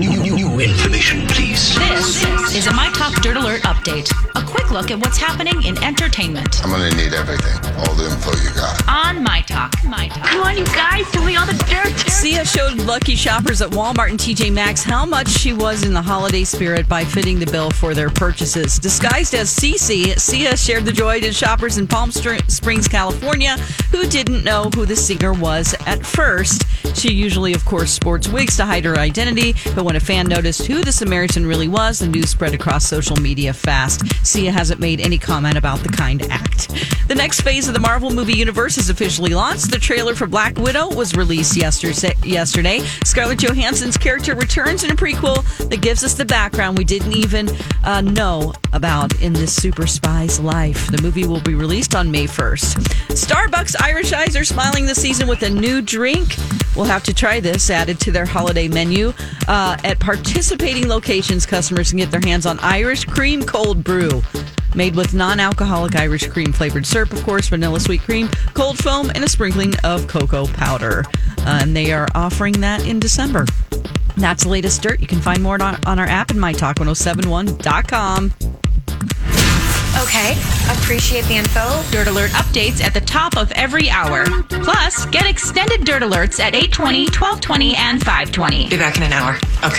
New, new, new information, please. This is a My Talk Dirt Alert update. A quick look at what's happening in entertainment I'm gonna need everything, all the info you got. on My Talk. My Talk. Come on, you guys, tell me all the dirt. Sia showed lucky shoppers at Walmart and TJ Maxx how much she was in the holiday spirit by fitting the bill for their purchases. Disguised as Cece, Sia shared the joy to shoppers in Palm Springs, California, who didn't know who the singer was at first. She usually, of course, sports wigs to hide her identity, but when a fan noticed who the Samaritan really was, the news spread across social media fast. Sia hasn't made any comment about the kind act. The next phase of the Marvel movie universe is officially launched. The trailer for Black Widow was released yesterday. Scarlett Johansson's character returns in a prequel that gives us the background we didn't even uh, know about in this super spy's life. The movie will be released on May 1st. Starbucks Irish Eyes are smiling this season with a new drink. We'll have to try this added to their holiday menu. Uh, at participating locations, customers can get their hands on Irish Cream Cold Brew. Made with non alcoholic Irish cream flavored syrup, of course, vanilla sweet cream, cold foam, and a sprinkling of cocoa powder. Uh, and they are offering that in December. That's the latest dirt. You can find more on, on our app and mytalk1071.com. Okay, appreciate the info. Dirt Alert updates at the top of every hour. Plus, get extended Dirt Alerts at 820, 1220, and 520. Be back in an hour. Okay.